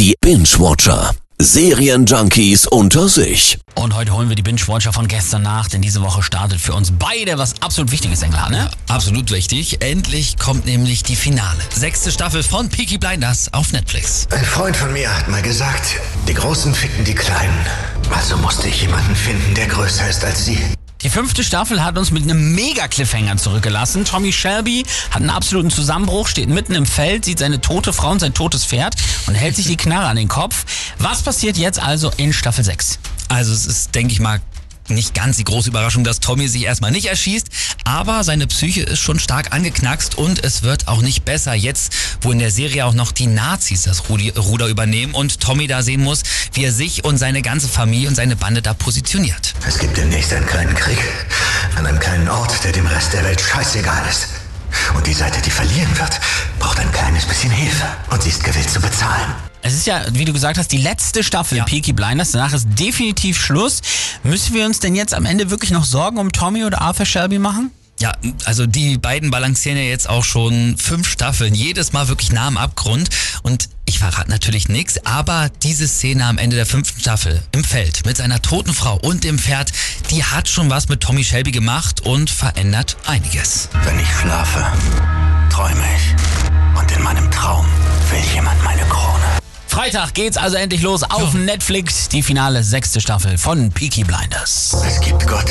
Die Binge-Watcher. Serienjunkies unter sich. Und heute holen wir die Binge-Watcher von gestern nach, denn diese Woche startet für uns beide was absolut Wichtiges, Engler, ne? Absolut wichtig. Endlich kommt nämlich die Finale. Sechste Staffel von Peaky Blinders auf Netflix. Ein Freund von mir hat mal gesagt, die Großen ficken die Kleinen. Also musste ich jemanden finden, der größer ist als sie. Die fünfte Staffel hat uns mit einem Mega-Cliffhanger zurückgelassen. Tommy Shelby hat einen absoluten Zusammenbruch, steht mitten im Feld, sieht seine tote Frau und sein totes Pferd und hält sich die Knarre an den Kopf. Was passiert jetzt also in Staffel 6? Also es ist, denke ich mal, nicht ganz die große Überraschung, dass Tommy sich erstmal nicht erschießt, aber seine Psyche ist schon stark angeknackst und es wird auch nicht besser jetzt, wo in der Serie auch noch die Nazis das Ruder übernehmen und Tommy da sehen muss, wie er sich und seine ganze Familie und seine Bande da positioniert. Es gibt demnächst einen kleinen Krieg an einem kleinen Ort, der dem Rest der Welt scheißegal ist. Und die Seite, die verlieren wird, ein kleines bisschen Hilfe und sie ist gewillt zu bezahlen. Es ist ja, wie du gesagt hast, die letzte Staffel Ja. Peaky Blinders. Danach ist definitiv Schluss. Müssen wir uns denn jetzt am Ende wirklich noch Sorgen um Tommy oder Arthur Shelby machen? Ja, also die beiden balancieren ja jetzt auch schon fünf Staffeln, jedes Mal wirklich nah am Abgrund. Und ich verrate natürlich nichts, aber diese Szene am Ende der fünften Staffel im Feld mit seiner toten Frau und dem Pferd, die hat schon was mit Tommy Shelby gemacht und verändert einiges. Wenn ich schlafe, träume ich. Freitag geht's also endlich los auf Netflix. Die finale sechste Staffel von Peaky Blinders. Es gibt Gott.